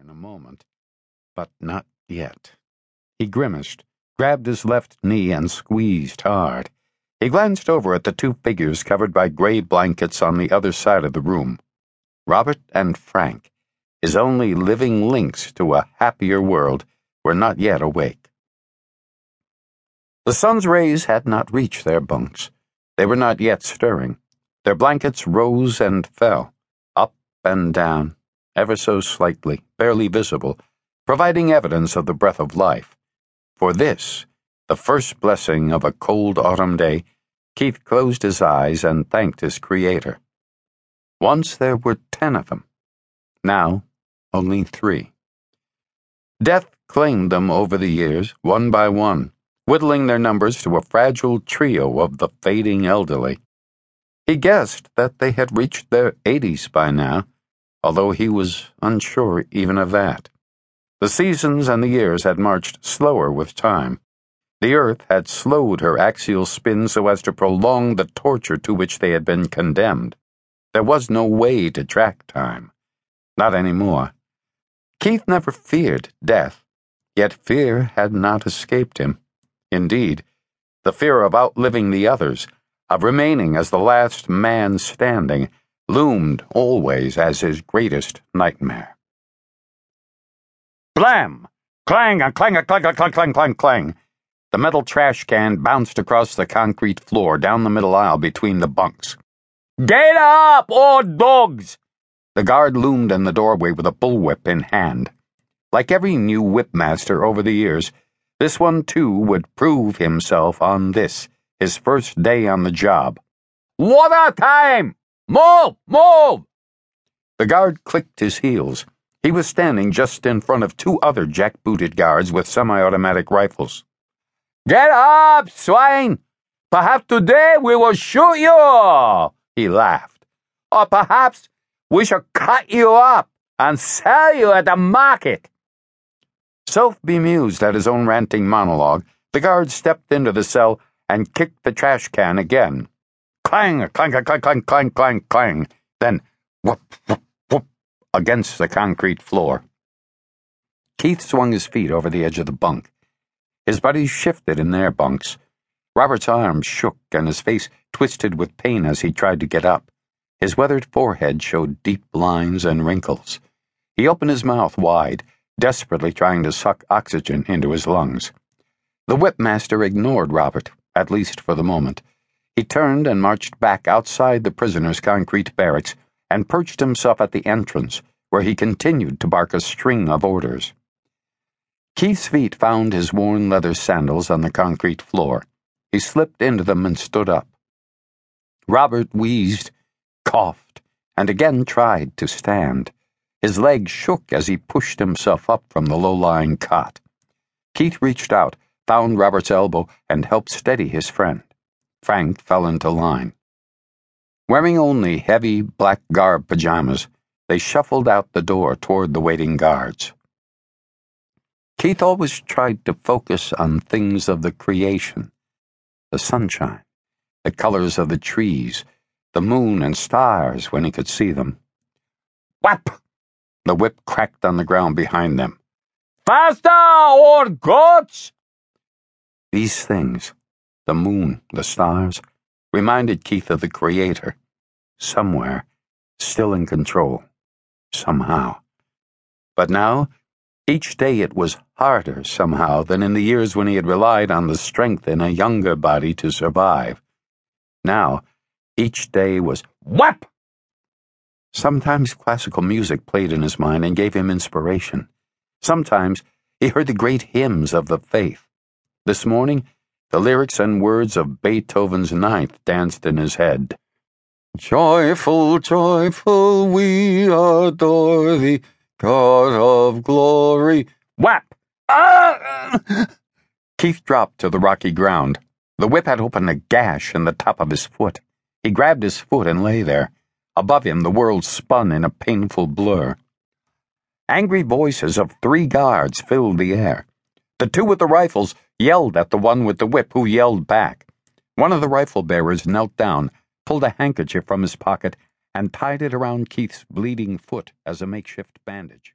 in a moment, but not yet. He grimaced, grabbed his left knee, and squeezed hard. He glanced over at the two figures covered by gray blankets on the other side of the room. Robert and Frank, his only living links to a happier world, were not yet awake. The sun's rays had not reached their bunks. They were not yet stirring. Their blankets rose and fell, up and down, ever so slightly, barely visible, providing evidence of the breath of life. For this, the first blessing of a cold autumn day, Keith closed his eyes and thanked his Creator. Once there were ten of them. Now, only three. Death claimed them over the years, one by one, whittling their numbers to a fragile trio of the fading elderly. He guessed that they had reached their eighties by now, although he was unsure even of that. The seasons and the years had marched slower with time. The earth had slowed her axial spin so as to prolong the torture to which they had been condemned. There was no way to track time. Not any more. Keith never feared death, yet fear had not escaped him. Indeed, the fear of outliving the others, of remaining as the last man standing, loomed always as his greatest nightmare. Blam! Clang, a clang, a clang, a clang, clang, clang, clang. The metal trash can bounced across the concrete floor down the middle aisle between the bunks. Get up, old dogs! The guard loomed in the doorway with a bullwhip in hand. Like every new whipmaster over the years, this one too would prove himself on this, his first day on the job. Water time! Move! Move! The guard clicked his heels. He was standing just in front of two other jack-booted guards with semi-automatic rifles. Get up, swine! Perhaps today we will shoot you! He laughed. Or perhaps we shall cut you up and sell you at the market. Self bemused at his own ranting monologue, the guard stepped into the cell and kicked the trash can again. Clang, clang, clang, clang, clang, clang, clang. Then whoop, whoop, whoop against the concrete floor. Keith swung his feet over the edge of the bunk. His buddies shifted in their bunks. Robert's arms shook and his face twisted with pain as he tried to get up. His weathered forehead showed deep lines and wrinkles. He opened his mouth wide, desperately trying to suck oxygen into his lungs. The whipmaster ignored Robert, at least for the moment. He turned and marched back outside the prisoners' concrete barracks and perched himself at the entrance, where he continued to bark a string of orders. Keith's feet found his worn leather sandals on the concrete floor. He slipped into them and stood up. Robert wheezed, coughed, and again tried to stand. His legs shook as he pushed himself up from the low lying cot. Keith reached out, found Robert's elbow, and helped steady his friend. Frank fell into line. Wearing only heavy black garb pajamas, they shuffled out the door toward the waiting guards. Keith always tried to focus on things of the creation the sunshine, the colors of the trees, the moon and stars when he could see them. Whap! The whip cracked on the ground behind them. Faster, or goats! These things, the moon, the stars, reminded Keith of the Creator, somewhere, still in control, somehow. But now, each day it was harder, somehow, than in the years when he had relied on the strength in a younger body to survive. Now, each day was whap! Sometimes classical music played in his mind and gave him inspiration. Sometimes he heard the great hymns of the faith. This morning, the lyrics and words of Beethoven's Ninth danced in his head. Joyful, joyful, we adore thee. God of glory. Whap! Ah! Keith dropped to the rocky ground. The whip had opened a gash in the top of his foot. He grabbed his foot and lay there. Above him, the world spun in a painful blur. Angry voices of three guards filled the air. The two with the rifles yelled at the one with the whip, who yelled back. One of the rifle bearers knelt down, pulled a handkerchief from his pocket, and tied it around Keith's bleeding foot as a makeshift bandage.